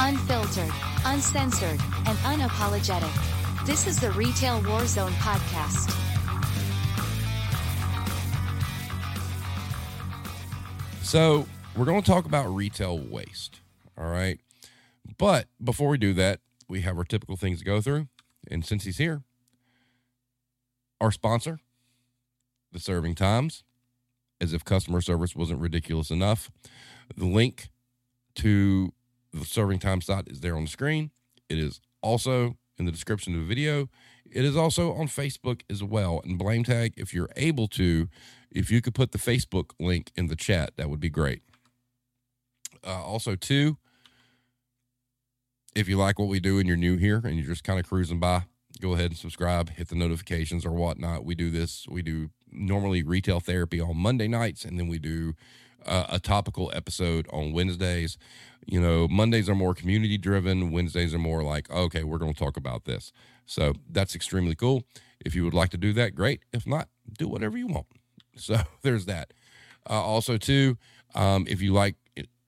Unfiltered, uncensored, and unapologetic. This is the Retail Warzone podcast. So, we're going to talk about retail waste. All right. But before we do that, we have our typical things to go through. And since he's here, our sponsor, the Serving Times, as if customer service wasn't ridiculous enough. The link to the Serving time slot is there on the screen. It is also in the description of the video. It is also on Facebook as well. And Blame Tag, if you're able to, if you could put the Facebook link in the chat, that would be great. Uh, also, too, if you like what we do and you're new here and you're just kind of cruising by, go ahead and subscribe, hit the notifications or whatnot. We do this. We do normally retail therapy on Monday nights, and then we do uh, a topical episode on Wednesdays. You know, Mondays are more community driven. Wednesdays are more like, okay, we're going to talk about this. So that's extremely cool. If you would like to do that, great. If not, do whatever you want. So there's that. Uh, also, too, um, if you like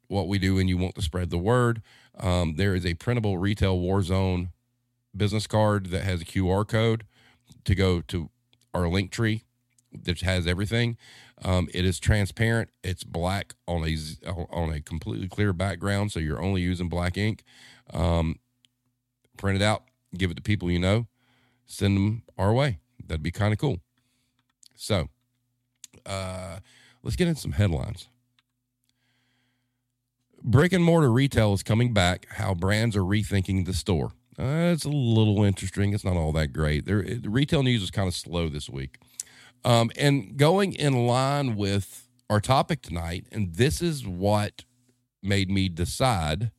what we do and you want to spread the word, um, there is a printable retail Warzone business card that has a QR code to go to our link tree that has everything. Um, it is transparent. It's black on a on a completely clear background, so you're only using black ink. Um, print it out, give it to people you know, send them our way. That'd be kind of cool. So, uh, let's get into some headlines. Brick and mortar retail is coming back. How brands are rethinking the store. Uh, it's a little interesting. It's not all that great. There, the retail news is kind of slow this week. Um, and going in line with our topic tonight, and this is what made me decide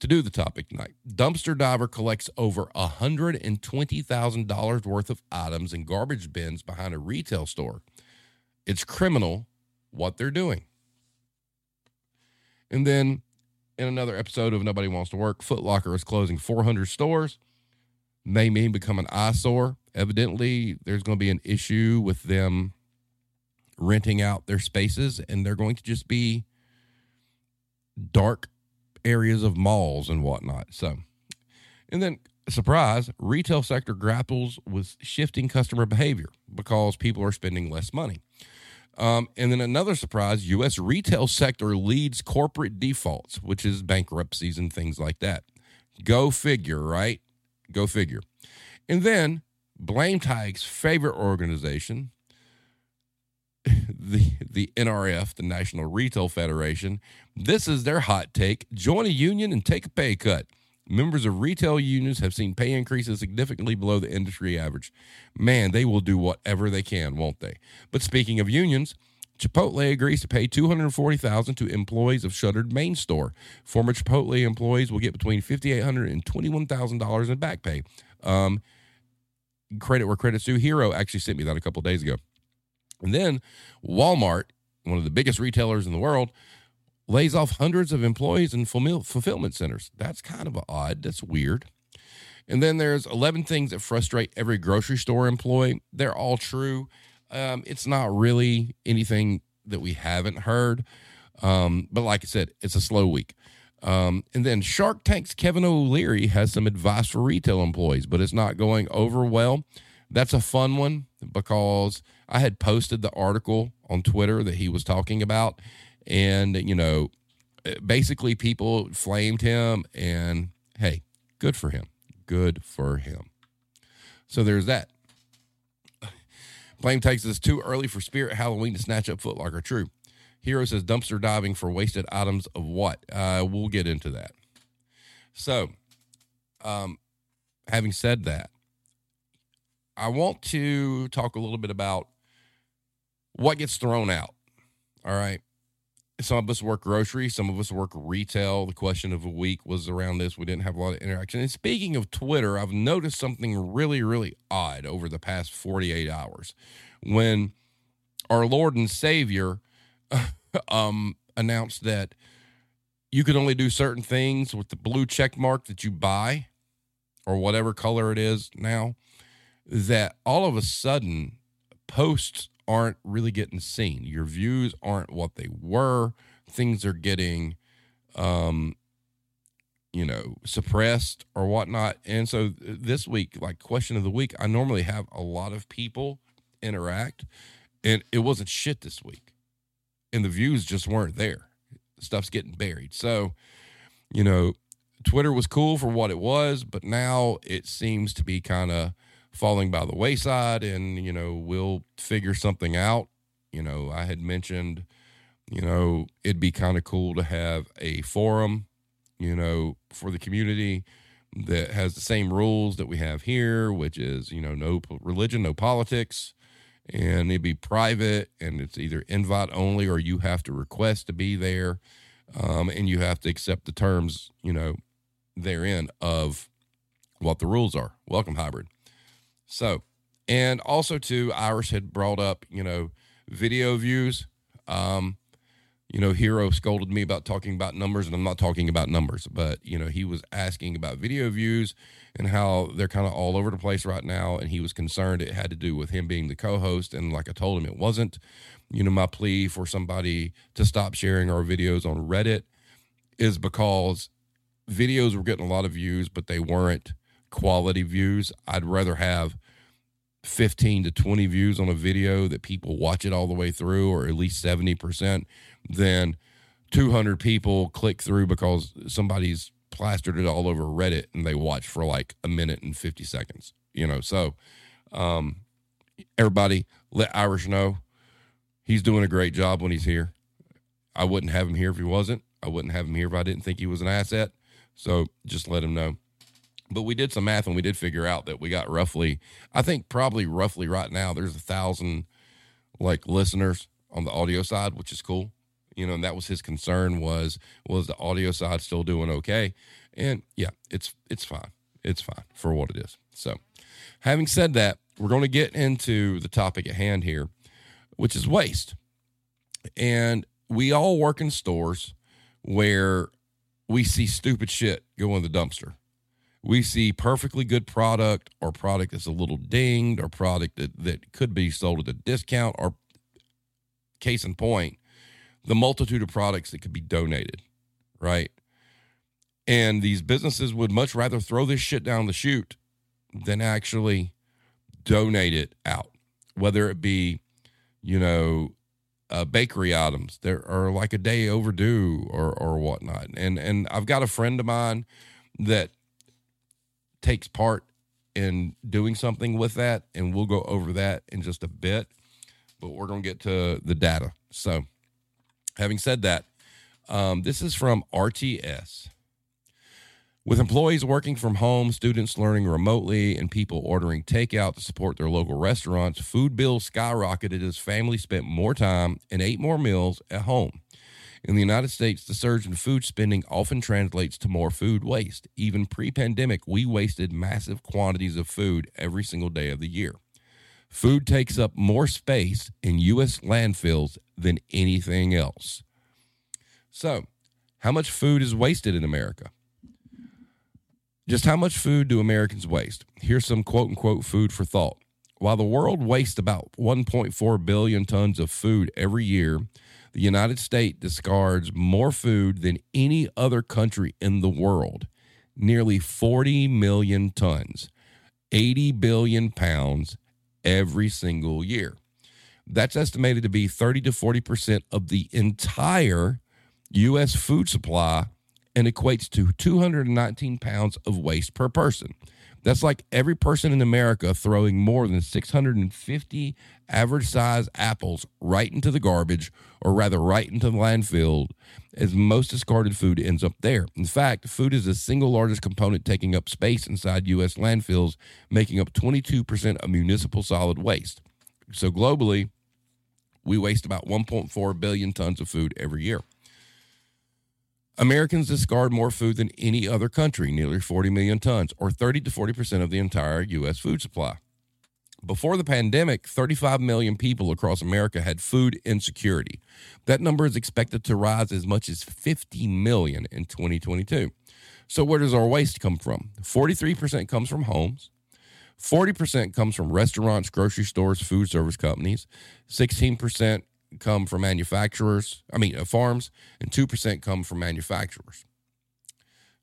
to do the topic tonight. Dumpster diver collects over $120,000 worth of items in garbage bins behind a retail store. It's criminal what they're doing. And then in another episode of Nobody Wants to Work, Footlocker is closing 400 stores. May mean become an eyesore. Evidently, there's going to be an issue with them renting out their spaces, and they're going to just be dark areas of malls and whatnot. So, and then surprise, retail sector grapples with shifting customer behavior because people are spending less money. Um, and then another surprise U.S. retail sector leads corporate defaults, which is bankruptcies and things like that. Go figure, right? Go figure. And then Blame Tag's favorite organization, the, the NRF, the National Retail Federation, this is their hot take join a union and take a pay cut. Members of retail unions have seen pay increases significantly below the industry average. Man, they will do whatever they can, won't they? But speaking of unions, Chipotle agrees to pay $240,000 to employees of shuttered main store. Former Chipotle employees will get between $5,800 and $21,000 in back pay. Um, credit where credit's due. Hero actually sent me that a couple days ago. And then Walmart, one of the biggest retailers in the world, lays off hundreds of employees in fulfillment centers. That's kind of odd. That's weird. And then there's 11 things that frustrate every grocery store employee. They're all true. Um, it's not really anything that we haven't heard. Um, but like I said, it's a slow week. Um, and then Shark Tank's Kevin O'Leary has some advice for retail employees, but it's not going over well. That's a fun one because I had posted the article on Twitter that he was talking about, and you know basically people flamed him and hey good for him. Good for him. So there's that. Blame takes us too early for spirit halloween to snatch up footlocker true hero says dumpster diving for wasted items of what uh, we'll get into that so um, having said that i want to talk a little bit about what gets thrown out all right some of us work grocery, some of us work retail. The question of the week was around this. We didn't have a lot of interaction. And speaking of Twitter, I've noticed something really, really odd over the past 48 hours when our Lord and Savior um, announced that you can only do certain things with the blue check mark that you buy or whatever color it is now, that all of a sudden posts aren't really getting seen. Your views aren't what they were. Things are getting um, you know, suppressed or whatnot. And so this week, like question of the week, I normally have a lot of people interact, and it wasn't shit this week. And the views just weren't there. Stuff's getting buried. So, you know, Twitter was cool for what it was, but now it seems to be kind of falling by the wayside, and, you know, we'll figure something out. You know, I had mentioned, you know, it'd be kind of cool to have a forum you know, for the community that has the same rules that we have here, which is, you know, no religion, no politics, and it'd be private and it's either invite only or you have to request to be there. Um, and you have to accept the terms, you know, therein of what the rules are. Welcome, hybrid. So, and also too, Irish had brought up, you know, video views. Um, you know, Hero scolded me about talking about numbers, and I'm not talking about numbers, but you know, he was asking about video views and how they're kind of all over the place right now, and he was concerned it had to do with him being the co-host, and like I told him, it wasn't. You know, my plea for somebody to stop sharing our videos on Reddit is because videos were getting a lot of views, but they weren't quality views. I'd rather have 15 to 20 views on a video that people watch it all the way through, or at least 70%, than 200 people click through because somebody's plastered it all over Reddit and they watch for like a minute and 50 seconds, you know. So, um, everybody let Irish know he's doing a great job when he's here. I wouldn't have him here if he wasn't. I wouldn't have him here if I didn't think he was an asset. So just let him know. But we did some math and we did figure out that we got roughly, I think probably roughly right now, there's a thousand like listeners on the audio side, which is cool. You know, and that was his concern was was the audio side still doing okay? And yeah, it's it's fine. It's fine for what it is. So, having said that, we're going to get into the topic at hand here, which is waste. And we all work in stores where we see stupid shit go in the dumpster we see perfectly good product or product that's a little dinged or product that, that could be sold at a discount or case in point the multitude of products that could be donated right and these businesses would much rather throw this shit down the chute than actually donate it out whether it be you know uh, bakery items that are like a day overdue or or whatnot and and i've got a friend of mine that takes part in doing something with that, and we'll go over that in just a bit. But we're to get to the data. So, having said that, um, this is from RTS. With employees working from home, students learning remotely, and people ordering takeout to support their local restaurants, food bills skyrocketed as families spent more time and ate more meals at home. In the United States, the surge in food spending often translates to more food waste. Even pre pandemic, we wasted massive quantities of food every single day of the year. Food takes up more space in U.S. landfills than anything else. So, how much food is wasted in America? Just how much food do Americans waste? Here's some quote unquote food for thought. While the world wastes about 1.4 billion tons of food every year, the United States discards more food than any other country in the world, nearly 40 million tons, 80 billion pounds every single year. That's estimated to be 30 to 40% of the entire U.S. food supply and equates to 219 pounds of waste per person. That's like every person in America throwing more than 650 average size apples right into the garbage, or rather, right into the landfill, as most discarded food ends up there. In fact, food is the single largest component taking up space inside U.S. landfills, making up 22% of municipal solid waste. So, globally, we waste about 1.4 billion tons of food every year. Americans discard more food than any other country, nearly 40 million tons, or 30 to 40% of the entire U.S. food supply. Before the pandemic, 35 million people across America had food insecurity. That number is expected to rise as much as 50 million in 2022. So, where does our waste come from? 43% comes from homes, 40% comes from restaurants, grocery stores, food service companies, 16% come from manufacturers, I mean, uh, farms, and 2% come from manufacturers.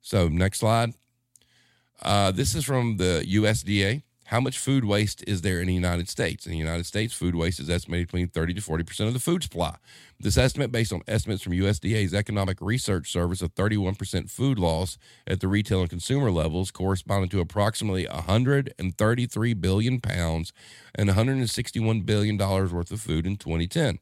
So, next slide. Uh, this is from the USDA. How much food waste is there in the United States? In the United States, food waste is estimated between 30 to 40% of the food supply. This estimate, based on estimates from USDA's Economic Research Service of 31% food loss at the retail and consumer levels, corresponding to approximately 133 billion pounds and 161 billion dollars worth of food in 2010.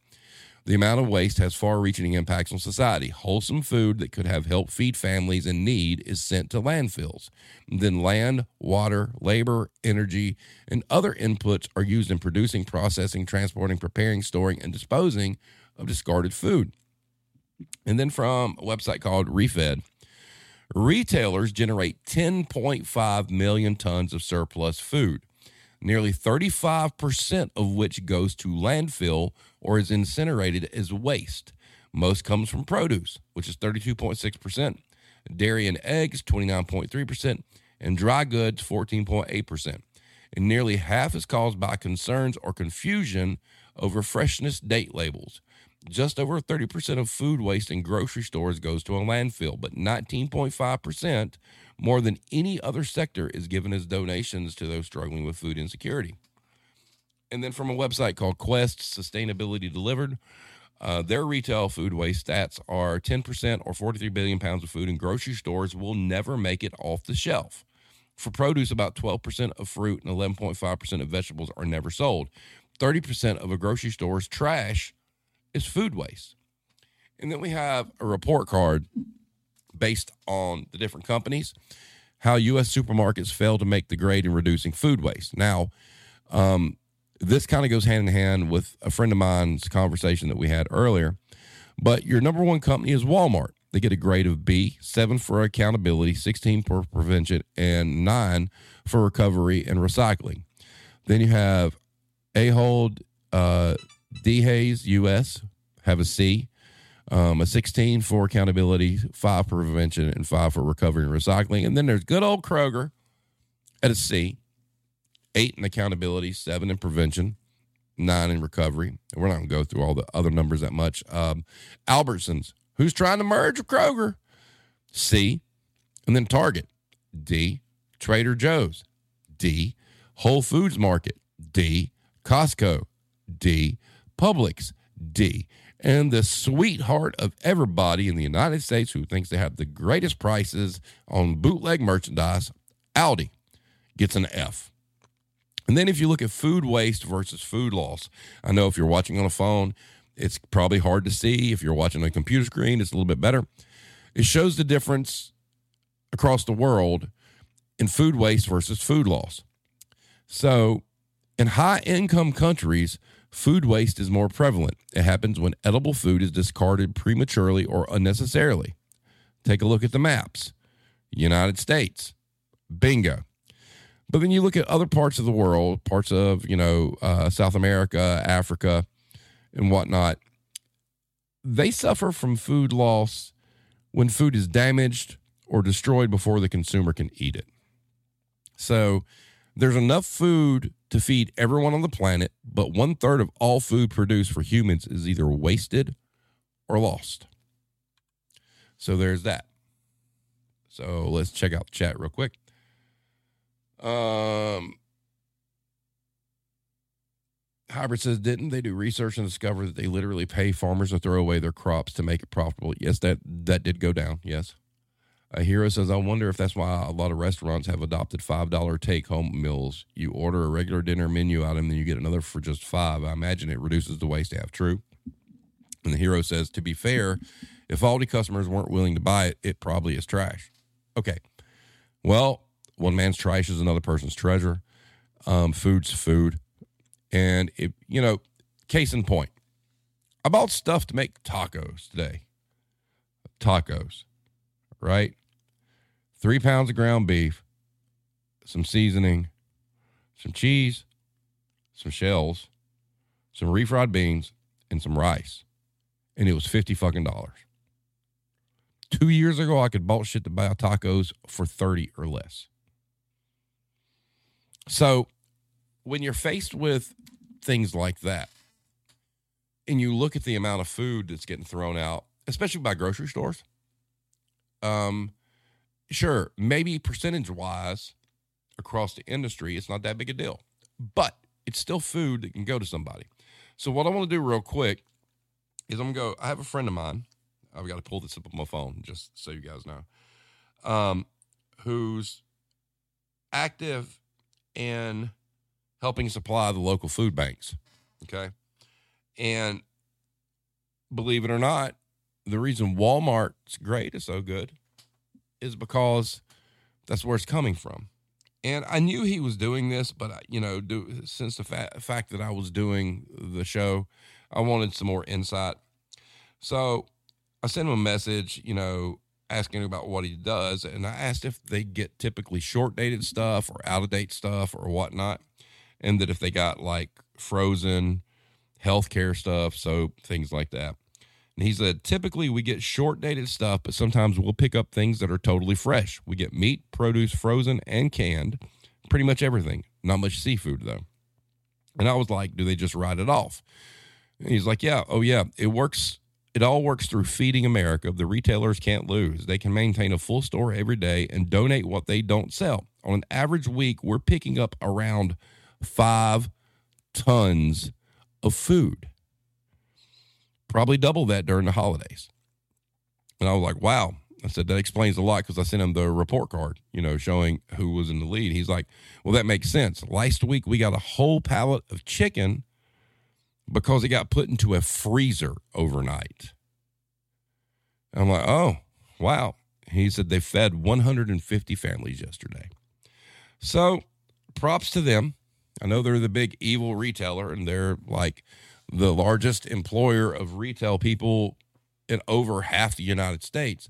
The amount of waste has far reaching impacts on society. Wholesome food that could have helped feed families in need is sent to landfills. Then land, water, labor, energy, and other inputs are used in producing, processing, transporting, preparing, storing, and disposing of discarded food. And then from a website called ReFED, retailers generate 10.5 million tons of surplus food nearly 35% of which goes to landfill or is incinerated as waste. Most comes from produce, which is 32.6%, dairy and eggs, 29.3%, and dry goods, 14.8%. And nearly half is caused by concerns or confusion over freshness date labels. Just over 30% of food waste in grocery stores goes to a landfill, but 19.5% more than any other sector is given as donations to those struggling with food insecurity. And then from a website called Quest Sustainability Delivered, uh, their retail food waste stats are 10% or 43 billion pounds of food in grocery stores will never make it off the shelf. For produce, about 12% of fruit and 11.5% of vegetables are never sold. 30% of a grocery store's trash is food waste. And then we have a report card based on the different companies, how U.S. supermarkets fail to make the grade in reducing food waste. Now, um, this kind of goes hand in hand with a friend of mine's conversation that we had earlier. But your number one company is Walmart. They get a grade of B, seven for accountability, 16 for prevention, and nine for recovery and recycling. Then you have Ahold uh, Delhaize US, have a C, um, a 16 for accountability, five for prevention, and five for recovery and recycling. And then there's good old Kroger at a C, eight in accountability, seven in prevention, nine in recovery. And we're not going to go through all the other numbers that much. Um, Albertsons, who's trying to merge with Kroger? C. And then Target, D. Trader Joe's, D. Whole Foods Market, D. Costco, D. Publix, D and the sweetheart of everybody in the United States who thinks they have the greatest prices on bootleg merchandise, Aldi, gets an F. And then if you look at food waste versus food loss, I know if you're watching on a phone, it's probably hard to see. If you're watching on a computer screen, it's a little bit better. It shows the difference across the world in food waste versus food loss. So, in high income countries, Food waste is more prevalent. It happens when edible food is discarded prematurely or unnecessarily. Take a look at the maps. United States, bingo. But then you look at other parts of the world, parts of, you know, uh, South America, Africa, and whatnot. They suffer from food loss when food is damaged or destroyed before the consumer can eat it. So there's enough food to feed everyone on the planet, but one third of all food produced for humans is either wasted or lost. So there's that. So let's check out the chat real quick. Um, Hybrid says, didn't they do research and discover that they literally pay farmers to throw away their crops to make it profitable? Yes, that that did go down. Yes. A hero says, I wonder if that's why a lot of restaurants have adopted $5 take home meals. You order a regular dinner menu item, then you get another for just five. I imagine it reduces the waste have. True. And the hero says, to be fair, if all the customers weren't willing to buy it, it probably is trash. Okay. Well, one man's trash is another person's treasure. Um, food's food. And, if, you know, case in point, I bought stuff to make tacos today. Tacos, right? Three pounds of ground beef, some seasoning, some cheese, some shells, some refried beans, and some rice. And it was 50 fucking dollars. Two years ago, I could bought shit to buy tacos for 30 or less. So when you're faced with things like that, and you look at the amount of food that's getting thrown out, especially by grocery stores, um, sure, maybe percentage wise across the industry, it's not that big a deal, but it's still food that can go to somebody. So, what I want to do real quick is I'm going to go. I have a friend of mine. I've got to pull this up on my phone just so you guys know, um, who's active in helping supply the local food banks. Okay. And believe it or not, the reason Walmart's great is so good is because that's where it's coming from. And I knew he was doing this, but I, you know, do, since the fa- fact that I was doing the show, I wanted some more insight. So I sent him a message, you know, asking about what he does, and I asked if they get typically short dated stuff or out of date stuff or whatnot, and that if they got like frozen healthcare stuff, soap, things like that. And he said, typically we get short dated stuff, but sometimes we'll pick up things that are totally fresh. We get meat, produce, frozen, and canned, pretty much everything. Not much seafood, though. And I was like, do they just write it off? And he's like, yeah, oh, yeah, it works. It all works through Feeding America. The retailers can't lose. They can maintain a full store every day and donate what they don't sell. On an average week, we're picking up around five tons of food probably double that during the holidays. And I was like, wow. I said, that explains a lot because I sent him the report card, you know, showing who was in the lead. He's like, well, that makes sense. Last week we got a whole pallet of chicken because it got put into a freezer overnight. And I'm like, oh, wow. He said they fed 150 families yesterday. So props to them. I know they're the big evil retailer and they're like, the largest employer of retail people in over half the United States.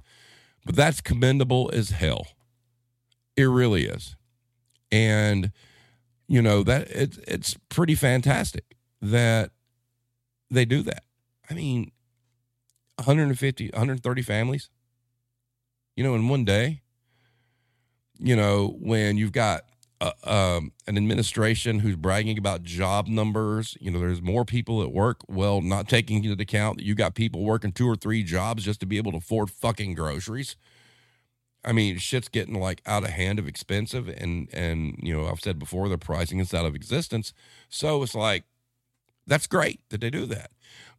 But that's commendable as hell. It really is. And you know that it's it's pretty fantastic that they do that. I mean 150 130 families you know in one day you know when you've got uh, um, an administration who's bragging about job numbers. You know, there's more people at work. Well, not taking into account that you got people working two or three jobs just to be able to afford fucking groceries. I mean, shit's getting like out of hand of expensive, and and you know, I've said before, the pricing is out of existence. So it's like that's great that they do that,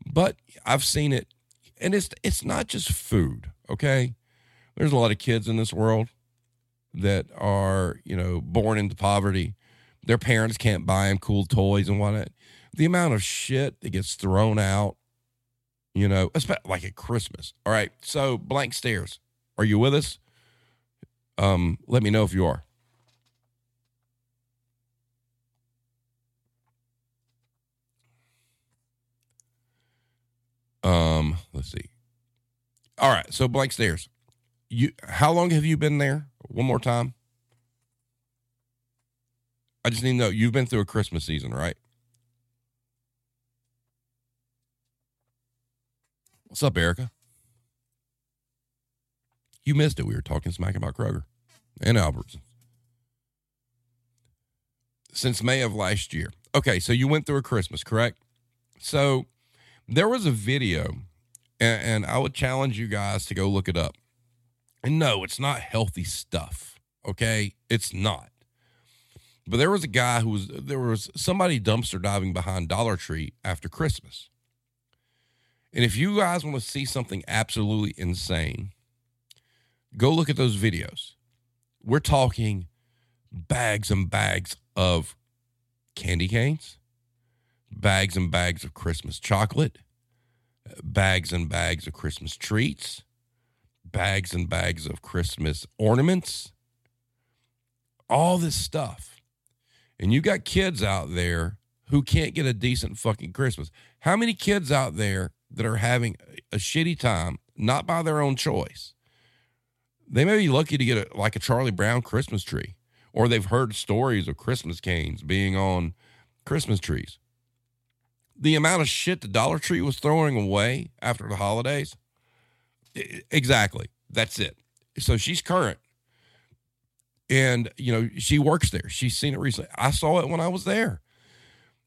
but I've seen it, and it's it's not just food. Okay, there's a lot of kids in this world that are, you know, born into poverty. Their parents can't buy them cool toys and whatnot. The amount of shit that gets thrown out, you know, especially like at Christmas. All right. So, blank stares. Are you with us? Um, let me know if you are. Um, let's see. All right, so blank stares. You how long have you been there? one more time? I just need to know you've been through a Christmas season, right? What's up, Erica? You missed it. We were talking smack about Kroger and Albertsons since May of last year. Okay, so you went through a Christmas, correct? So there was a video, and, and I would challenge you guys to go look it up. And no, it's not healthy stuff. Okay. It's not. But there was a guy who was, there was somebody dumpster diving behind Dollar Tree after Christmas. And if you guys want to see something absolutely insane, go look at those videos. We're talking bags and bags of candy canes, bags and bags of Christmas chocolate, bags and bags of Christmas treats, bags and bags of Christmas ornaments, all this stuff. And you got kids out there who can't get a decent fucking Christmas. How many kids out there that are having a shitty time, not by their own choice? They may be lucky to get a, like a Charlie Brown Christmas tree, or they've heard stories of Christmas canes being on Christmas trees. The amount of shit the Dollar Tree was throwing away after the holidays, Exactly. That's it. So she's current. And, you know, she works there. She's seen it recently. I saw it when I was there.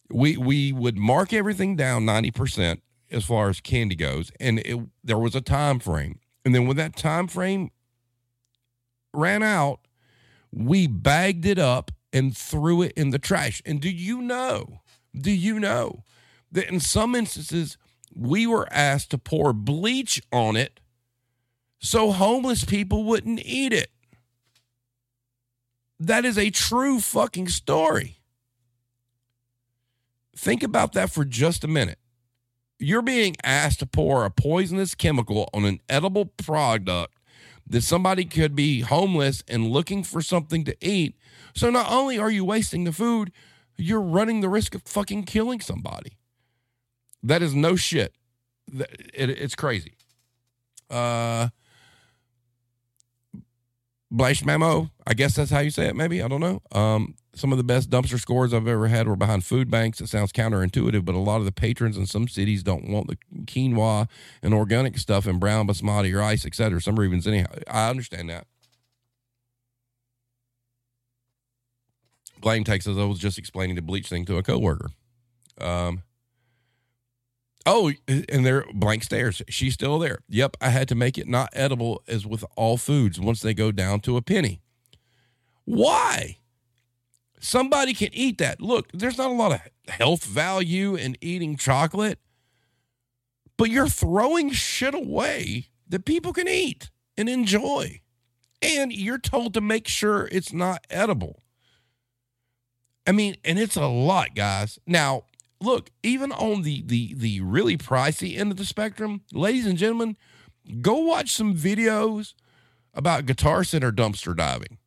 We we would mark everything down 90% as far as candy goes. And it, there was a time frame. And then when that time frame ran out, we bagged it up and threw it in the trash. And do you know, do you know that in some instances, we were asked to pour bleach on it so homeless people wouldn't eat it? That is a true fucking story. Think about that for just a minute. You're being asked to pour a poisonous chemical on an edible product that somebody could be homeless and looking for something to eat. So not only are you wasting the food, you're running the risk of fucking killing somebody. That is no shit. it's crazy. Uh, Blash Memo, I guess that's how you say it, maybe. I don't know. Um, some of the best dumpster scores I've ever had were behind food banks. It sounds counterintuitive, but a lot of the patrons in some cities don't want the quinoa and organic stuff and brown basmati or ice, etc. Some reasons, anyhow. I understand that. Blame takes as I was just explaining the bleach thing to a coworker. Um, oh, and there blank stares. She's still there. Yep, I had to make it not edible as with all foods once they go down to a penny. Why? Somebody can eat that. Look, there's not a lot of health value in eating chocolate, but you're throwing shit away that people can eat and enjoy. And you're told to make sure it's not edible. I mean, and it's a lot, guys. Now, look, even on the the the really pricey end of the spectrum, ladies and gentlemen, go watch some videos about Guitar Center dumpster diving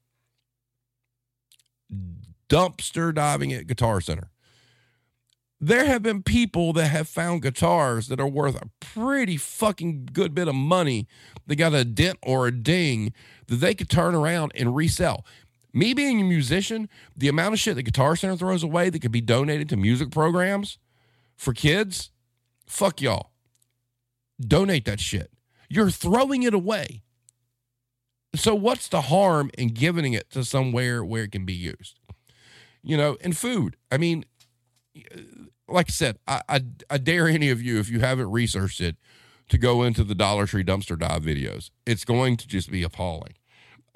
dumpster diving at Guitar Center. There have been people that have found guitars that are worth a pretty fucking good bit of money They got a dent or a ding that they could turn around and resell. Me being a musician, the amount of shit that Guitar Center throws away that could be donated to music programs for kids, fuck y'all. Donate that shit. You're throwing it away. So, what's the harm in giving it to somewhere where it can be used? you know, and food. I mean, like I said, I, I, I dare any of you, if you haven't researched it, to go into the Dollar Tree dumpster dive videos. It's going to just be appalling.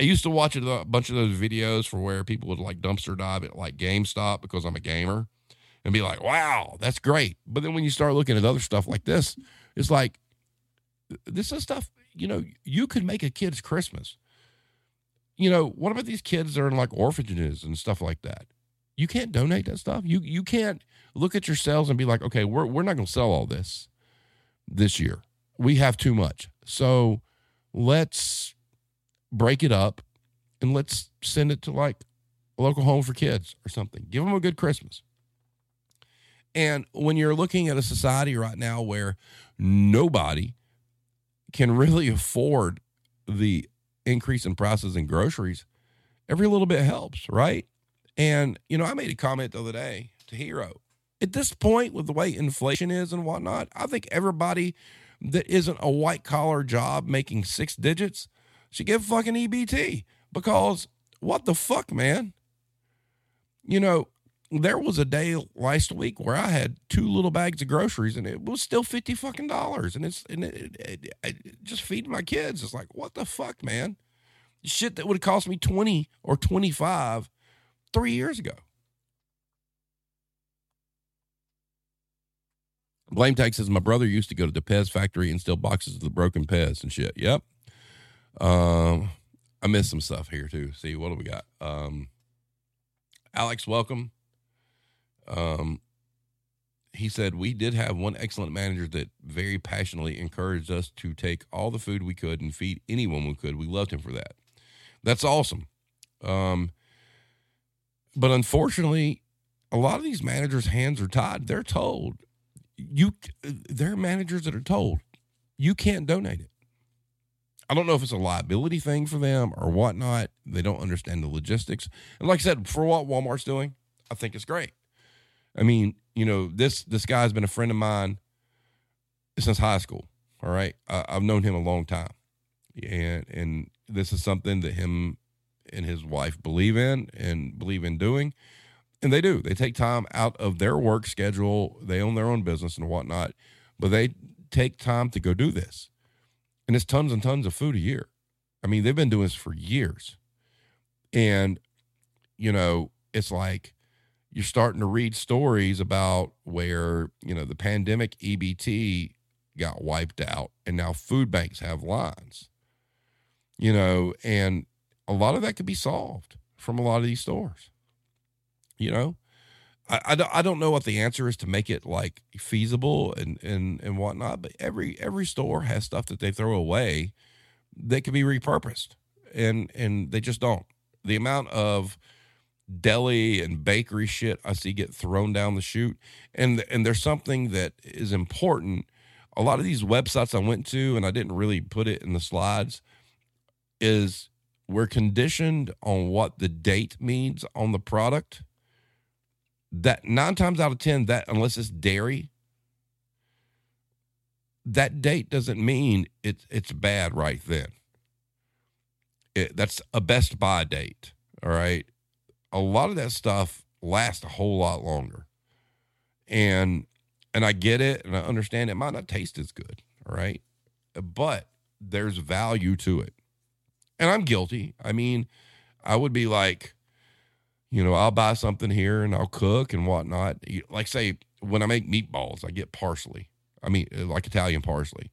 I used to watch a bunch of those videos for where people would like dumpster dive at like GameStop because I'm a gamer and be like, wow, that's great. But then when you start looking at other stuff like this, it's like, this is stuff, you know, you could make a kid's Christmas. You know, what about these kids that are in like orphanages and stuff like that? you can't donate that stuff. You you can't look at your sales and be like, okay, we're we're not going to sell all this this year. We have too much. So let's break it up and let's send it to like a local home for kids or something. Give them a good Christmas. And when you're looking at a society right now where nobody can really afford the increase in prices in groceries, every little bit helps, right? And, you know, I made a comment the other day to Hero. At this point, with the way inflation is and whatnot, I think everybody that isn't a white collar job making six digits should get fucking EBT because what the fuck, man? You know, there was a day last week where I had two little bags of groceries and it was still 50 fucking dollars. And it's, and it, it, it, just feeding my kids. It's like, what the fuck, man? Shit that would have cost me 20 or 25 three years ago. Blame Tech says my brother used to go to the Pez factory and steal boxes of the broken Pez and shit. Yep. Um, I missed some stuff here too. See what do we got? Um, Alex, welcome. Um, he said we did have one excellent manager that very passionately encouraged us to take all the food we could and feed anyone we could. We loved him for that. That's awesome. Um, but unfortunately, a lot of these managers' hands are tied. They're told you. There are managers that are told you can't donate it. I don't know if it's a liability thing for them or whatnot. They don't understand the logistics. And like I said, for what Walmart's doing, I think it's great. I mean, you know, this this guy's been a friend of mine since high school. All right, I, I've known him a long time, and and this is something that him and his wife believe in and believe in doing. And they do. They take time out of their work schedule. They own their own business and whatnot, but they take time to go do this. And it's tons and tons of food a year. I mean, they've been doing this for years. And, you know, it's like you're starting to read stories about where, you know, the pandemic EBT got wiped out and now food banks have lines, you know, and a lot of that could be solved from a lot of these stores, you know? I, I, don't, I don't know what the answer is to make it like feasible and, and, and whatnot, but every, every store has stuff that they throw away that can be repurposed and, and they just don't. The amount of deli and bakery shit I see get thrown down the chute. And, and there's something that is important. A lot of these websites I went to, and I didn't really put it in the slides, is we're conditioned on what the date means on the product that nine times out of 10, that unless it's dairy, that date doesn't mean it, it's bad right then. It, that's a best buy date. All right. A lot of that stuff lasts a whole lot longer. And, and I get it and I understand it might not taste as good. All right. But there's value to it. And I'm guilty. I mean, I would be like, you know, I'll buy something here and I'll cook and whatnot. Like, say, when I make meatballs, I get parsley. I mean, uh, like Italian parsley.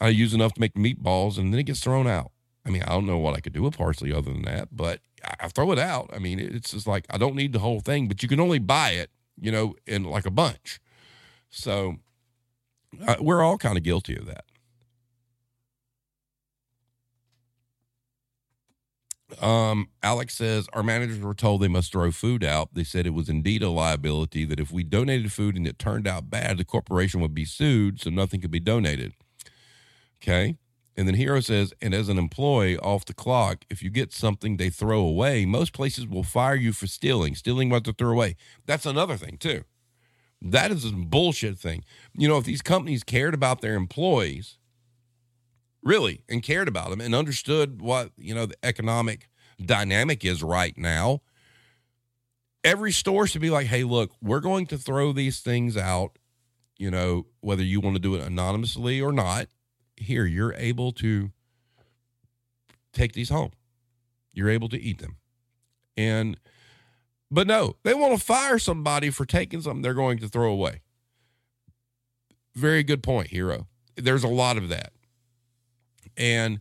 I use enough to make meatballs and then it gets thrown out. I mean, I don't know what I could do with parsley other than that, but I throw it out. I mean, it's just like I don't need the whole thing, but you can only buy it, you know, in like a bunch. So uh, we're all kind of guilty of that. Um, Alex says our managers were told they must throw food out. They said it was indeed a liability that if we donated food and it turned out bad, the corporation would be sued, so nothing could be donated. Okay. And then Hero says, and as an employee off the clock, if you get something they throw away, most places will fire you for stealing, stealing what to throw away. That's another thing, too. That is a bullshit thing. You know, if these companies cared about their employees, really, and cared about them and understood what, you know, the economic dynamic is right now, every store should be like, hey, look, we're going to throw these things out, you know, whether you want to do it anonymously or not. Here, you're able to take these home. You're able to eat them. And, but no, they want to fire somebody for taking something they're going to throw away. Very good point, hero. There's a lot of that. And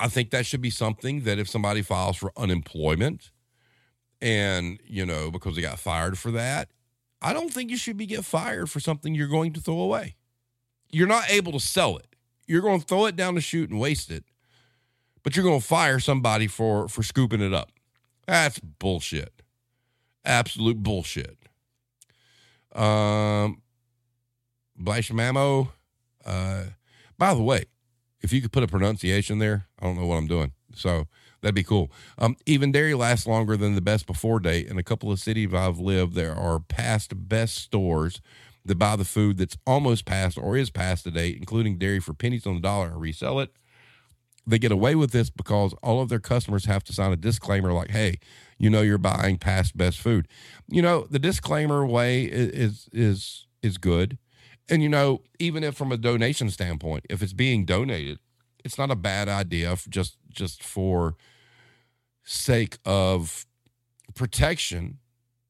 I think that should be something that if somebody files for unemployment and, you know, because they got fired for that, I don't think you should be get fired for something you're going to throw away. You're not able to sell it. You're going to throw it down the chute and waste it, but you're going to fire somebody for for scooping it up. That's bullshit. Absolute bullshit. Um, Blashamamo. Uh, by the way, if you could put a pronunciation there, I don't know what I'm doing. So that'd be cool. Um, even dairy lasts longer than the best before date. In a couple of cities I've lived, there are past best stores that buy the food that's almost past or is past the date, including dairy for pennies on the dollar and resell it. They get away with this because all of their customers have to sign a disclaimer like, hey, you know you're buying past best food. You know, the disclaimer way is is is good. And you know, even if from a donation standpoint, if it's being donated, it's not a bad idea just just for sake of protection.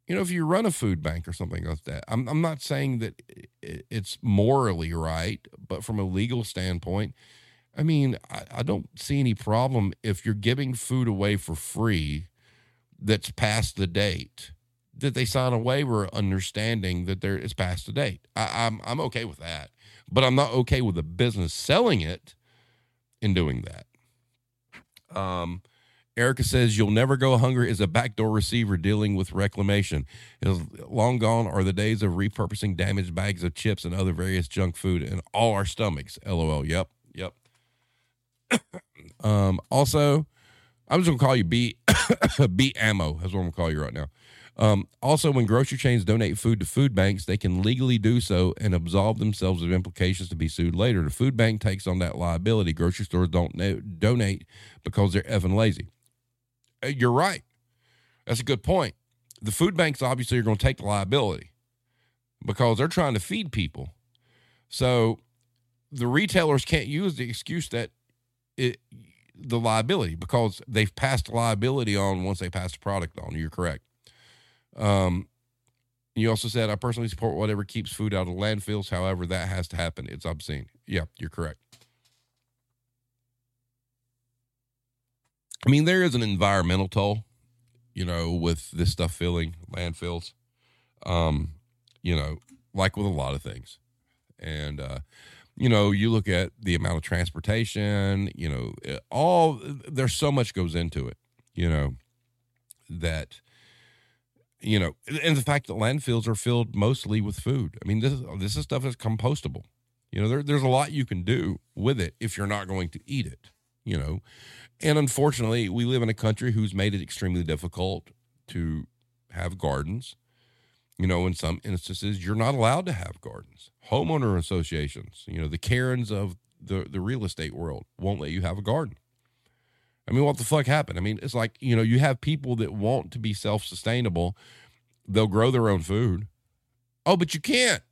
You know, if you run a food bank or something like that, I'm I'm not saying that it's morally right, but from a legal standpoint, I mean, I, I don't see any problem if you're giving food away for free that's past the date that they sign a waiver understanding that there is past the date. I, I'm I'm okay with that, but I'm not okay with the business selling it in doing that. Um, Erica says you'll never go hungry as a backdoor receiver dealing with reclamation. Is long gone are the days of repurposing damaged bags of chips and other various junk food in all our stomachs. LOL. Yep. Yep. um, also, I'm just gonna call you B B ammo. That's what I'm gonna call you right now. Um, also, when grocery chains donate food to food banks, they can legally do so and absolve themselves of implications to be sued later. The food bank takes on that liability. Grocery stores don't na- donate because they're effing lazy. Uh, you're right. That's a good point. The food banks obviously are going to take the liability because they're trying to feed people. So the retailers can't use the excuse that it the liability because they've passed liability on once they pass the product on. You're correct. Um, you also said, I personally support whatever keeps food out of landfills. However, that has to happen. It's obscene. Yeah, you're correct. I mean, there is an environmental toll, you know, with this stuff filling landfills. Um, you know, like with a lot of things. And uh, you know, you look at the amount of transportation, you know, all there's so much goes into it, you know, that you know, and the fact that landfills are filled mostly with food. I mean, this is this is stuff that's compostable. You know, there, there's a lot you can do with it if you're not going to eat it. You know, and unfortunately, we live in a country who's made it extremely difficult to have gardens. You know, in some instances, you're not allowed to have gardens. Homeowner associations, you know, the Karens of the, the real estate world won't let you have a garden. I mean, what the fuck happened? I mean, it's like, you know, you have people that want to be self sustainable, they'll grow their own food. Oh, but you can't.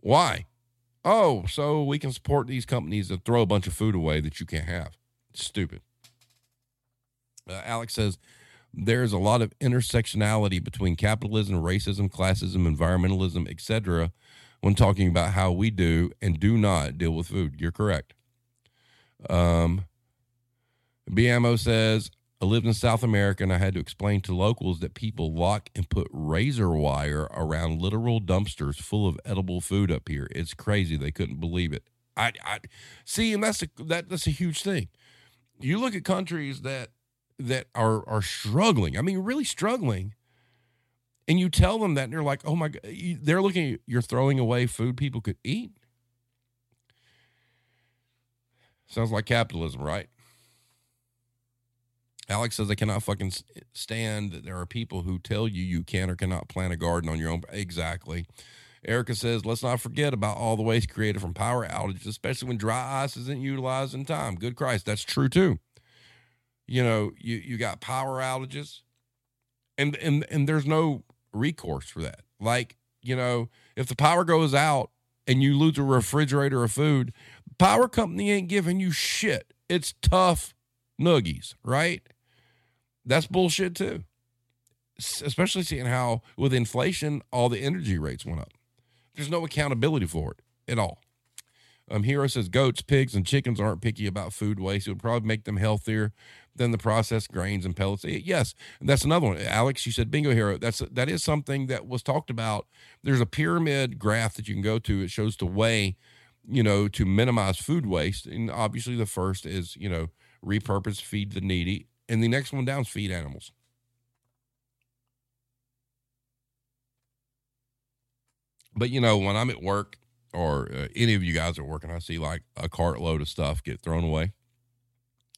Why? Oh, so we can support these companies that throw a bunch of food away that you can't have. Stupid. Uh, Alex says there's a lot of intersectionality between capitalism, racism, classism, environmentalism, etc. when talking about how we do and do not deal with food. You're correct. Um, BMO says, I lived in South America and I had to explain to locals that people lock and put razor wire around literal dumpsters full of edible food up here. It's crazy. They couldn't believe it. I, I see, and that's a that that's a huge thing. You look at countries that that are are struggling. I mean, really struggling. And you tell them that, and they're like, "Oh my god!" They're looking. You're throwing away food people could eat. Sounds like capitalism, right? Alex says I cannot fucking stand that there are people who tell you you can or cannot plant a garden on your own. Exactly. Erica says, let's not forget about all the waste created from power outages, especially when dry ice isn't utilized in time. Good Christ, that's true too. You know, you, you got power outages and, and, and there's no recourse for that. Like, you know, if the power goes out and you lose a refrigerator of food, power company ain't giving you shit. It's tough nuggies, right? That's bullshit too. Especially seeing how with inflation, all the energy rates went up. There's no accountability for it at all. Um, Hero says goats, pigs, and chickens aren't picky about food waste. It would probably make them healthier than the processed grains and pellets. Yes, that's another one. Alex, you said bingo hero. That's that is something that was talked about. There's a pyramid graph that you can go to. It shows the way, you know, to minimize food waste. And obviously, the first is you know repurpose, feed the needy, and the next one down is feed animals. But you know, when I'm at work or uh, any of you guys are working, I see like a cartload of stuff get thrown away.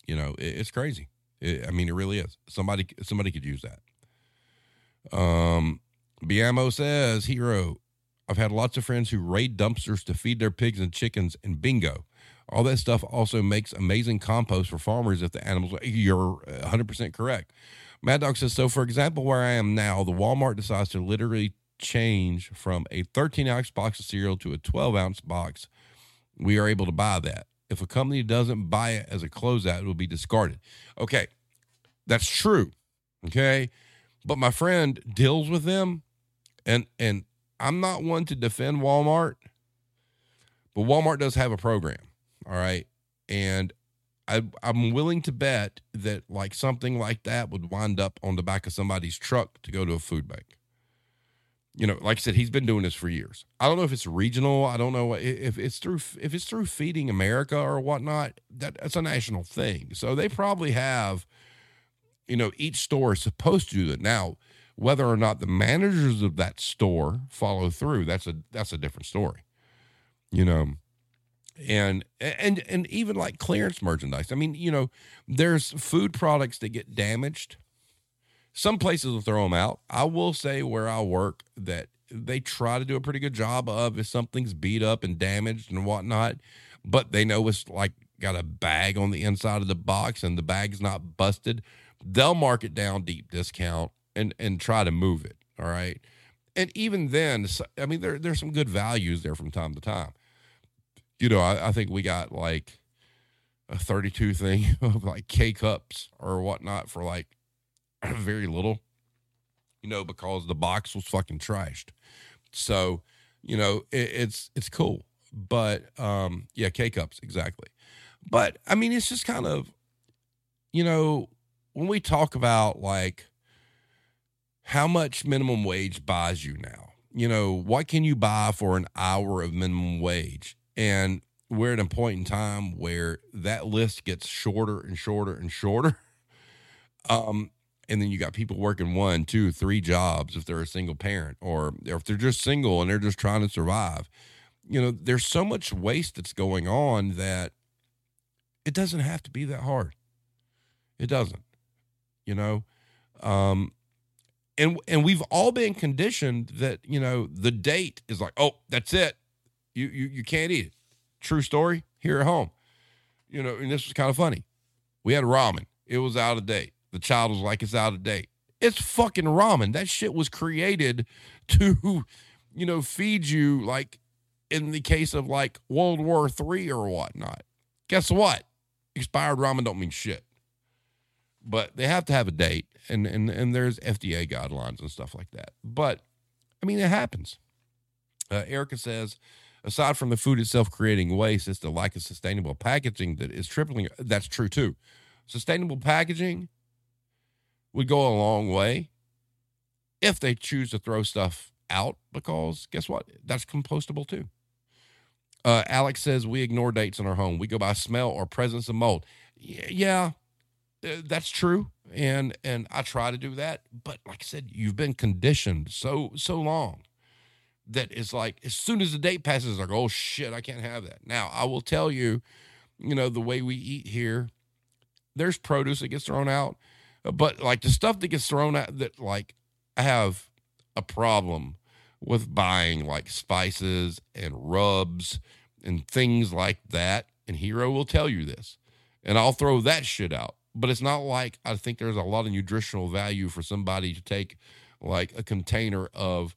You know, it, it's crazy. It, I mean, it really is. Somebody, somebody could use that. Um, Biamo says, "Hero, I've had lots of friends who raid dumpsters to feed their pigs and chickens, and bingo, all that stuff also makes amazing compost for farmers if the animals. You're uh, 100% correct. Mad Dog says so. For example, where I am now, the Walmart decides to literally change from a 13 ounce box of cereal to a 12 ounce box. We are able to buy that. If a company doesn't buy it as a closeout, it will be discarded. Okay, that's true. Okay, but my friend deals with them, and and I'm not one to defend Walmart, but Walmart does have a program. All right. And I, I'm willing to bet that like something like that would wind up on the back of somebody's truck to go to a food bank. You know, like I said, he's been doing this for years. I don't know if it's regional. I don't know if it's through if it's through Feeding America or whatnot. That, that's a national thing. So they probably have, you know, each store is supposed to do that. Now, whether or not the managers of that store follow through, that's a that's a different story. You know, and and and even like clearance merchandise. I mean, you know, there's food products that get damaged. Some places will throw them out. I will say where I work that they try to do a pretty good job of if something's beat up and damaged and whatnot, but they know it's like got a bag on the inside of the box and the bag's not busted. They'll mark it down deep discount and and try to move it. All right. And even then, I mean, there there's some good values there from time to time you know, I, I think we got like a 32 thing of like K cups or whatnot for like very little, you know, because the box was fucking trashed. So, you know, it, it's it's cool, but um, yeah, K cups exactly. But I mean, it's just kind of, you know, when we talk about like how much minimum wage buys you now, you know, what can you buy for an hour of minimum wage? And we're at a point in time where that list gets shorter and shorter and shorter. Um, and then you got people working one, two, three jobs if they're a single parent, or if they're just single and they're just trying to survive. You know, there's so much waste that's going on that it doesn't have to be that hard. It doesn't. You know, um, and and we've all been conditioned that you know the date is like, oh, that's it. You you you can't eat it. True story here at home. You know, and this was kind of funny. We had ramen. It was out of date. The child was like, it's out of date. It's fucking ramen. That shit was created to, you know, feed you like in the case of like World War Three or whatnot. Guess what? Expired ramen don't mean shit. But they have to have a date and and and there's FDA guidelines and stuff like that. But I mean, it happens. Uh, Erica says, aside from the food itself creating waste, it's the lack of sustainable packaging that is tripling. That's true too. Sustainable packaging would go a long way if they choose to throw stuff out because guess what? That's compostable too. Uh, Alex says we ignore dates in our home. We go by smell or presence of mold. Yeah, uh, that's true, and and I try to do that. But like I said, you've been conditioned so so long that it's like as soon as the date passes, like, oh shit, I can't have that. Now, I will tell you, you know, the way we eat here, there's produce that gets thrown out, uh, but like the stuff that gets thrown out that like I have a problem with buying like spices and rubs and things like that. And Hero will tell you this. And I'll throw that shit out. But it's not like I think there's a lot of nutritional value for somebody to take like a container of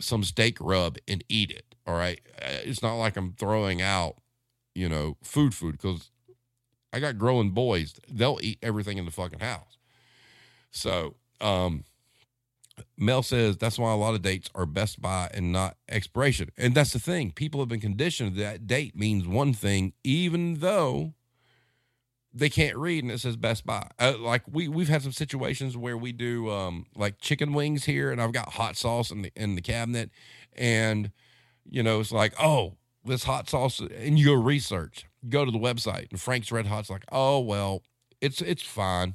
some steak rub and eat it. All right. Uh, it's not like I'm throwing out, you know, food food because I got growing boys. They'll eat everything in the fucking house. So, um, Mel says that's why a lot of dates are best by and not expiration. And that's the thing. People have been conditioned that date means one thing, even though they can't read and it says best by. Uh, like we we've had some situations where we do um, like chicken wings here, and I've got hot sauce in the in the cabinet, and you know it's like oh this hot sauce, and you go research, go to the website, and Frank's Red Hot's like oh well it's it's fine.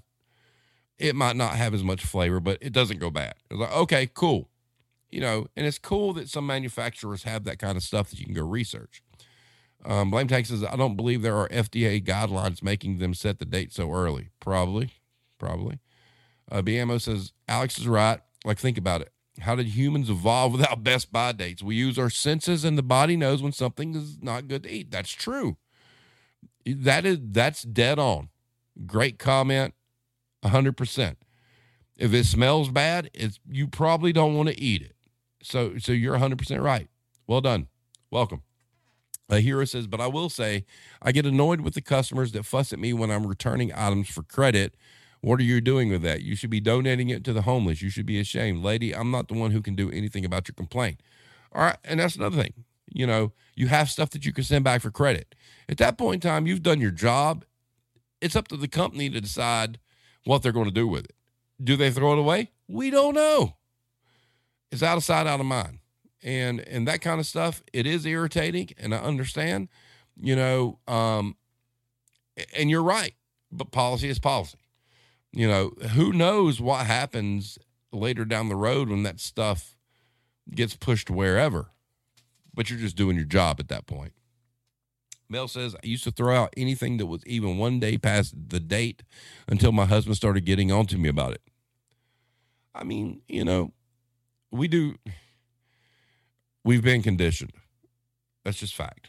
It might not have as much flavor, but it doesn't go bad. It's like okay, cool, you know, and it's cool that some manufacturers have that kind of stuff that you can go research. Um, Blame Tank says, I don't believe there are FDA guidelines making them set the date so early. Probably, probably. Uh, BMO says, Alex is right. Like, think about it. How did humans evolve without best by dates? We use our senses and the body knows when something is not good to eat. That's true. That is that's dead on. Great comment. 100%. If it smells bad, it's you probably don't want to eat it. So so you're 100% right. Well done. Welcome. A hero says, but I will say, I get annoyed with the customers that fuss at me when I'm returning items for credit. What are you doing with that? You should be donating it to the homeless. You should be ashamed. Lady, I'm not the one who can do anything about your complaint. All right. And that's another thing. You know, you have stuff that you can send back for credit. At that point in time, you've done your job. It's up to the company to decide what they're going to do with it. Do they throw it away? We don't know. It's out of sight, out of mind and and that kind of stuff it is irritating and i understand you know um and you're right but policy is policy you know who knows what happens later down the road when that stuff gets pushed wherever but you're just doing your job at that point Mel says, I used to throw out anything that was even one day past the date until my husband started getting on to me about it. I mean, you know, we do We've been conditioned. That's just fact.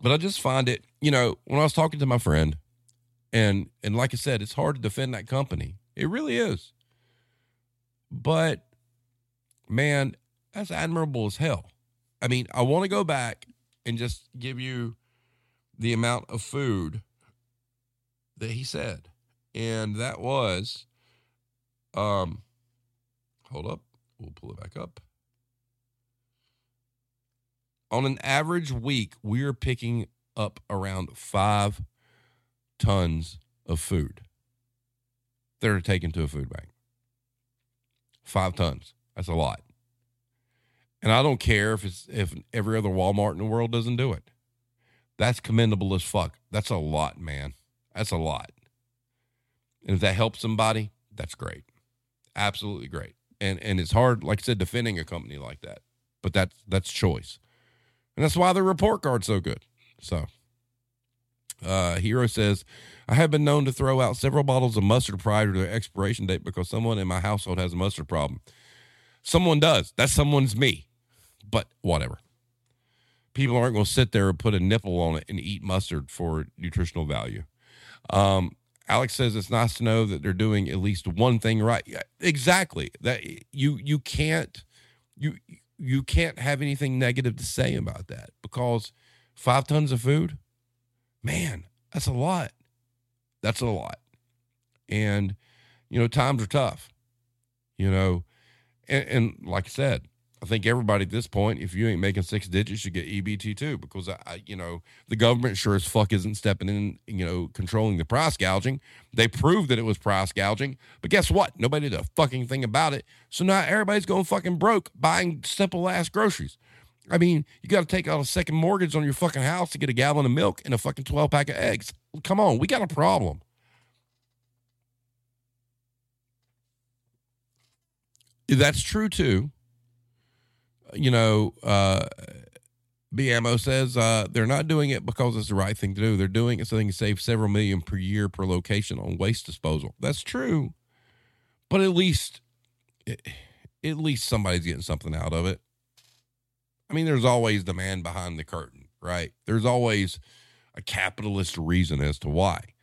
But I just find it, you know, when I was talking to my friend, and and like I said, it's hard to defend that company. It really is. But man, that's admirable as hell. I mean, I want to go back and just give you the amount of food that he said. And that was um hold up. We'll pull it back up. On an average week, we are picking up around five tons of food that are taken to a food bank. Five tons. That's a lot. And I don't care if it's if every other Walmart in the world doesn't do it. That's commendable as fuck. That's a lot, man. That's a lot. And if that helps somebody, that's great. Absolutely great. And and it's hard, like I said, defending a company like that. But that's that's choice. And that's why the report card's so good. So uh, Hero says, I have been known to throw out several bottles of mustard prior to their expiration date because someone in my household has a mustard problem. Someone does. That someone's me. But whatever. People aren't going to sit there and put a nipple on it and eat mustard for nutritional value. Um, Alex says it's nice to know that they're doing at least one thing right. Yeah, exactly. That you you can't you you can't have anything negative to say about that because five tons of food, man, that's a lot. That's a lot. And you know, times are tough. You know, and, and like I said, I think everybody at this point, if you ain't making six digits, you get EBT too, because I, you know, the government sure as fuck isn't stepping in, you know, controlling the price gouging. They proved that it was price gouging, but guess what? Nobody did a fucking thing about it. So now everybody's going fucking broke buying simple ass groceries. I mean, you got to take out a second mortgage on your fucking house to get a gallon of milk and a fucking 12 pack of eggs. Come on, we got a problem. That's true too you know, uh, BMO says uh, they're not doing it because it's the right thing to do. They're doing it so they can save several million per year per location on waste disposal. That's true, but at least, at least somebody's getting something out of it. I mean, there's always the man behind the curtain, right? There's always a capitalist reason as to why.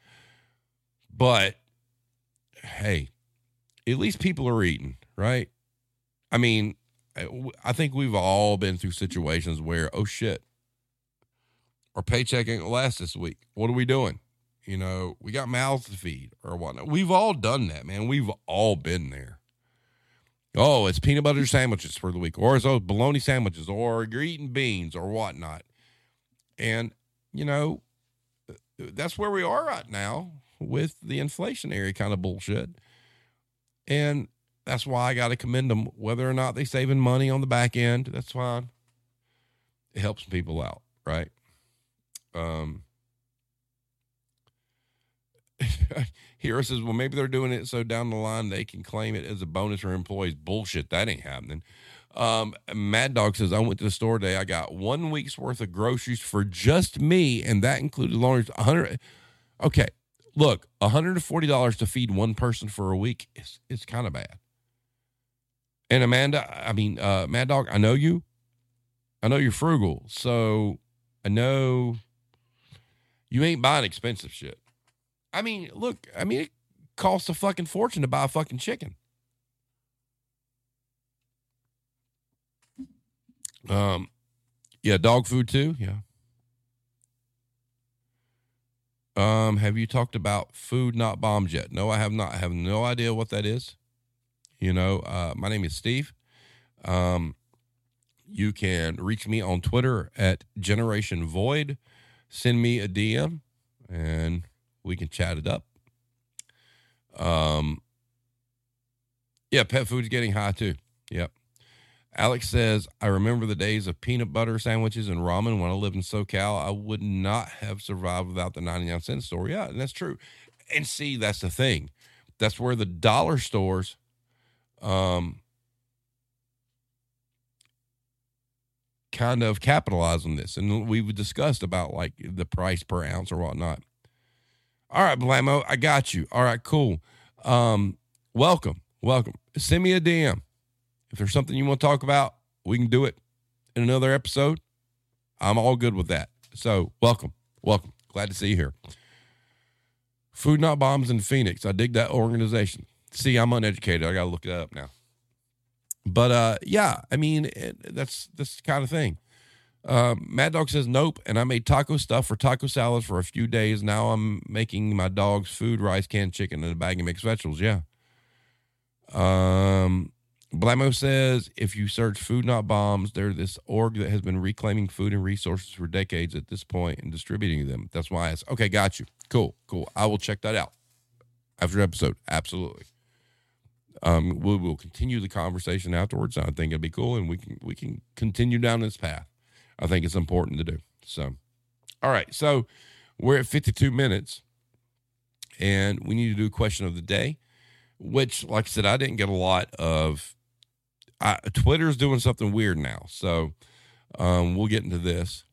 But hey, at least people are eating, right? I mean, I think we've all been through situations where, oh shit, our paycheck ain't gonna last this week. What are we doing? You know, we got mouths to feed or whatnot. We've all done that, man. We've all been there. Oh, it's peanut butter sandwiches for the week, or it's those bologna sandwiches, or you're eating beans or whatnot. And, you know, that's where we are right now with the inflationary kind of bullshit. And that's why I got to commend them. Whether or not they're saving money on the back end, that's fine. It helps people out, right? Um, says, well, maybe they're doing it so down the line they can claim it as a bonus for employees. Bullshit. That ain't happening. Um, Mad Dog says, I went to the store today. I got one week's worth of groceries for just me, and that included laundry. 100. Okay. Look, $140 to feed one person for a week is, is kind of bad. And Amanda, I mean, uh, Mad Dog, I know you. I know you're frugal. So I know you ain't buying expensive shit. I mean, look, I mean, it costs a fucking fortune to buy a fucking chicken. Um, yeah, dog food too. Yeah. Um, have you talked about food not bombs yet? No, I have not. I have no idea what that is. You know, uh, my name is Steve. Um, you can reach me on Twitter at Generation Void. Send me a DM and we can chat it up. Um, yeah, pet food's getting high too. Yep. Alex says, I remember the days of peanut butter sandwiches and ramen when I lived in SoCal. I would not have survived without the 99 cent store. Yeah, and that's true. And see, that's the thing. That's where the dollar stores um, kind of capitalize on this. And we've discussed about like the price per ounce or whatnot. All right, Blamo, I got you. All right, cool. Um, welcome, welcome. Send me a DM. If there's something you want to talk about, we can do it in another episode. I'm all good with that. So, welcome, welcome. Glad to see you here. Food Not Bombs in Phoenix. I dig that organization. See, I'm uneducated. I got to look it up now. But uh, yeah, I mean, it, that's this kind of thing. Uh, Mad Dog says nope, and I made taco stuff for taco salads for a few days. Now I'm making my dog's food, rice, canned chicken, and a bag of mixed vegetables. Yeah. Um, Blamo says if you search Food Not Bombs, there's this org that has been reclaiming food and resources for decades at this point and distributing them. That's why I asked. Okay, got you. Cool, cool. I will check that out after episode. Absolutely. Um, we will continue the conversation afterwards. I think it'd be cool, and we can we can continue down this path. I think it's important to do. So, all right. So we're at 52 minutes, and we need to do a question of the day, which, like I said, I didn't get a lot of. I, Twitter's doing something weird now, so um, we'll get into this.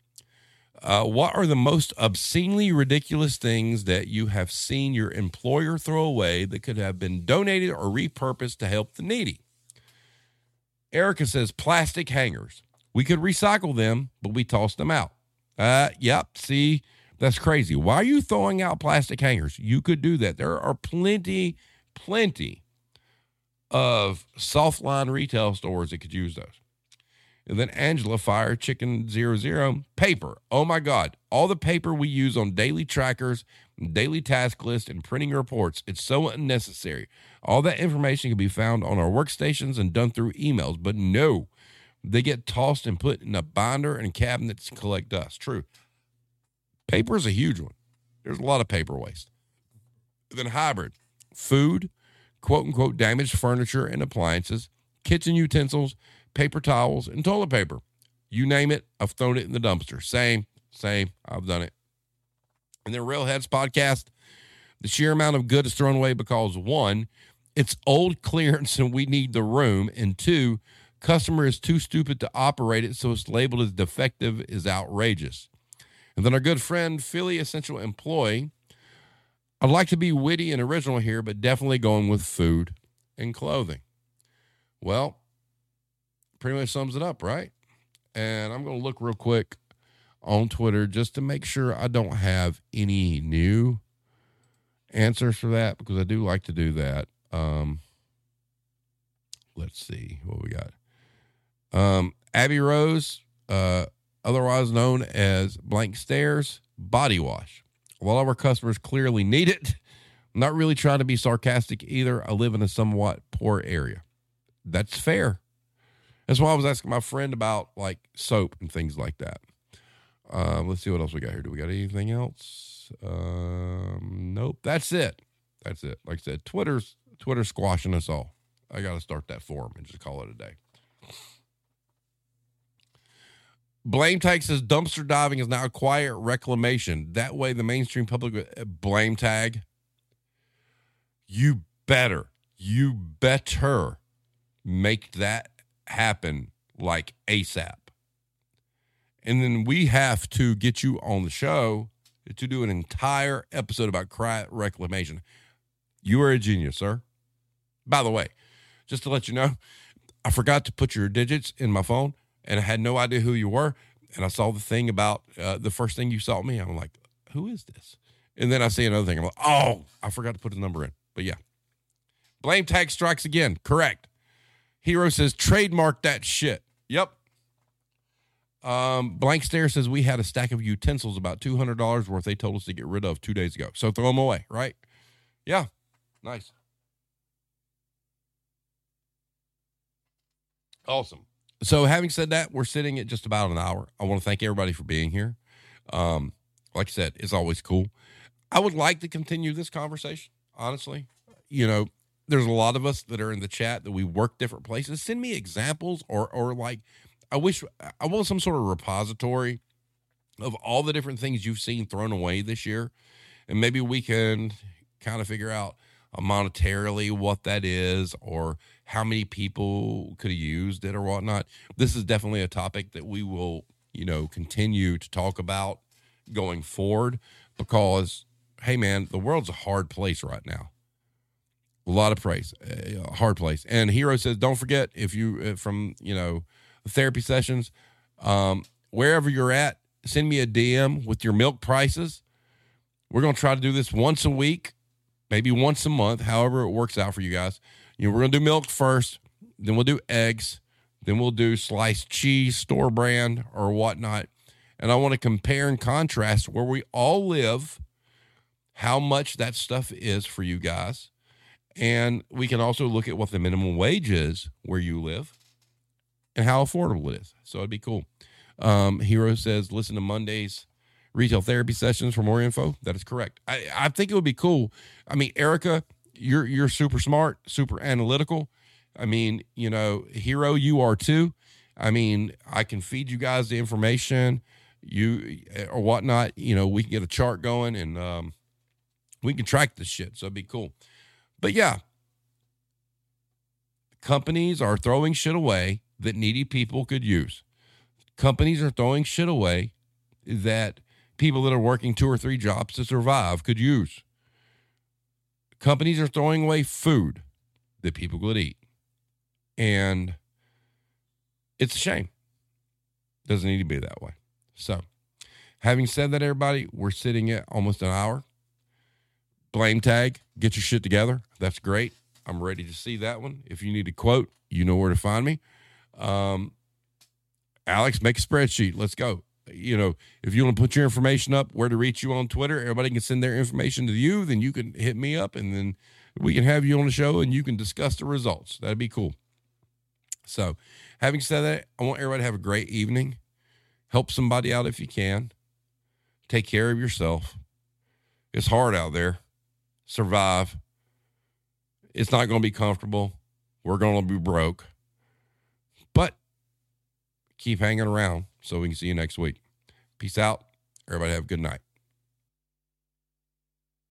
Uh, what are the most obscenely ridiculous things that you have seen your employer throw away that could have been donated or repurposed to help the needy? Erica says plastic hangers. We could recycle them, but we tossed them out. Uh, yep. See, that's crazy. Why are you throwing out plastic hangers? You could do that. There are plenty, plenty of soft line retail stores that could use those. And then Angela Fire Chicken Zero Zero paper. Oh my God. All the paper we use on daily trackers, daily task list, and printing reports. It's so unnecessary. All that information can be found on our workstations and done through emails. But no, they get tossed and put in a binder and cabinets to collect dust. True. Paper is a huge one. There's a lot of paper waste. Then hybrid. Food, quote unquote damaged furniture and appliances, kitchen utensils, paper towels, and toilet paper. You name it, I've thrown it in the dumpster. Same, same. I've done it. And then Railheads podcast, the sheer amount of good is thrown away because one, it's old clearance and we need the room, and two, customer is too stupid to operate it, so it's labeled as defective is outrageous. And then our good friend Philly Essential Employee. I'd like to be witty and original here, but definitely going with food and clothing. Well, pretty much sums it up, right? And I'm going to look real quick on Twitter just to make sure I don't have any new answers for that because I do like to do that. Um, let's see what we got. Um, Abby Rose, uh, otherwise known as Blank Stairs Body Wash. While our customers clearly need it, I'm not really trying to be sarcastic either. I live in a somewhat poor area. That's fair. That's why I was asking my friend about like soap and things like that. Um, let's see what else we got here. Do we got anything else? Um, nope. That's it. That's it. Like I said, Twitter's Twitter squashing us all. I got to start that forum and just call it a day. Blame tag says dumpster diving is now a quiet reclamation. That way, the mainstream public uh, blame tag. You better, you better make that happen like ASAP. And then we have to get you on the show to do an entire episode about quiet reclamation. You are a genius, sir. By the way, just to let you know, I forgot to put your digits in my phone and I had no idea who you were. And I saw the thing about uh, the first thing you saw me. I'm like, who is this? And then I see another thing. I'm like, oh, I forgot to put the number in. But yeah. Blame tag strikes again. Correct. Hero says, trademark that shit. Yep. Um, Blank Stare says, we had a stack of utensils about $200 worth they told us to get rid of two days ago. So throw them away, right? Yeah. Nice. Awesome. So, having said that, we're sitting at just about an hour. I want to thank everybody for being here. Um, like I said, it's always cool. I would like to continue this conversation, honestly. You know, there's a lot of us that are in the chat that we work different places. Send me examples or or like I wish I want some sort of repository of all the different things you've seen thrown away this year. And maybe we can kind of figure out uh, monetarily what that is or how many people could have used it or whatnot. This is definitely a topic that we will, you know, continue to talk about going forward because, hey, man, the world's a hard place right now. A lot of praise, a hard place. And Hero says, don't forget if you uh, from you know therapy sessions, um, wherever you're at, send me a DM with your milk prices. We're gonna try to do this once a week, maybe once a month, however it works out for you guys. You know, we're gonna do milk first, then we'll do eggs, Then we'll do sliced cheese, store brand, or whatnot. And I want to compare and contrast where we all live, how much that stuff is for you guys. And we can also look at what the minimum wage is where you live and how affordable it is. So it'd be cool. Um, Hero says, listen to Monday's retail therapy sessions for more info. That is correct. I, I think it would be cool. I mean, Erica, you're you're super smart, super analytical. I mean, you know, Hero, you are too. I mean, I can feed you guys the information, you or whatnot. You know, we can get a chart going and um, we can track this shit. So it'd be cool. But yeah, companies are throwing shit away that needy people could use. Companies are throwing shit away that people that are working two or three jobs to survive could use. Companies are throwing away food that people could eat. And it's a shame. Doesn't need to be that way. So, having said that, everybody, we're sitting at almost an hour. Blame tag, get your shit together. That's great. I'm ready to see that one. If you need a quote, you know where to find me. Um, Alex, make a spreadsheet. Let's go. You know, if you want to put your information up, where to reach you on Twitter, everybody can send their information to you. Then you can hit me up, and then we can have you on the show, and you can discuss the results. That'd be cool. So, having said that, I want everybody to have a great evening. Help somebody out if you can. Take care of yourself. It's hard out there. Survive. It's not going to be comfortable. We're going to be broke. But keep hanging around so we can see you next week. Peace out. Everybody have a good night.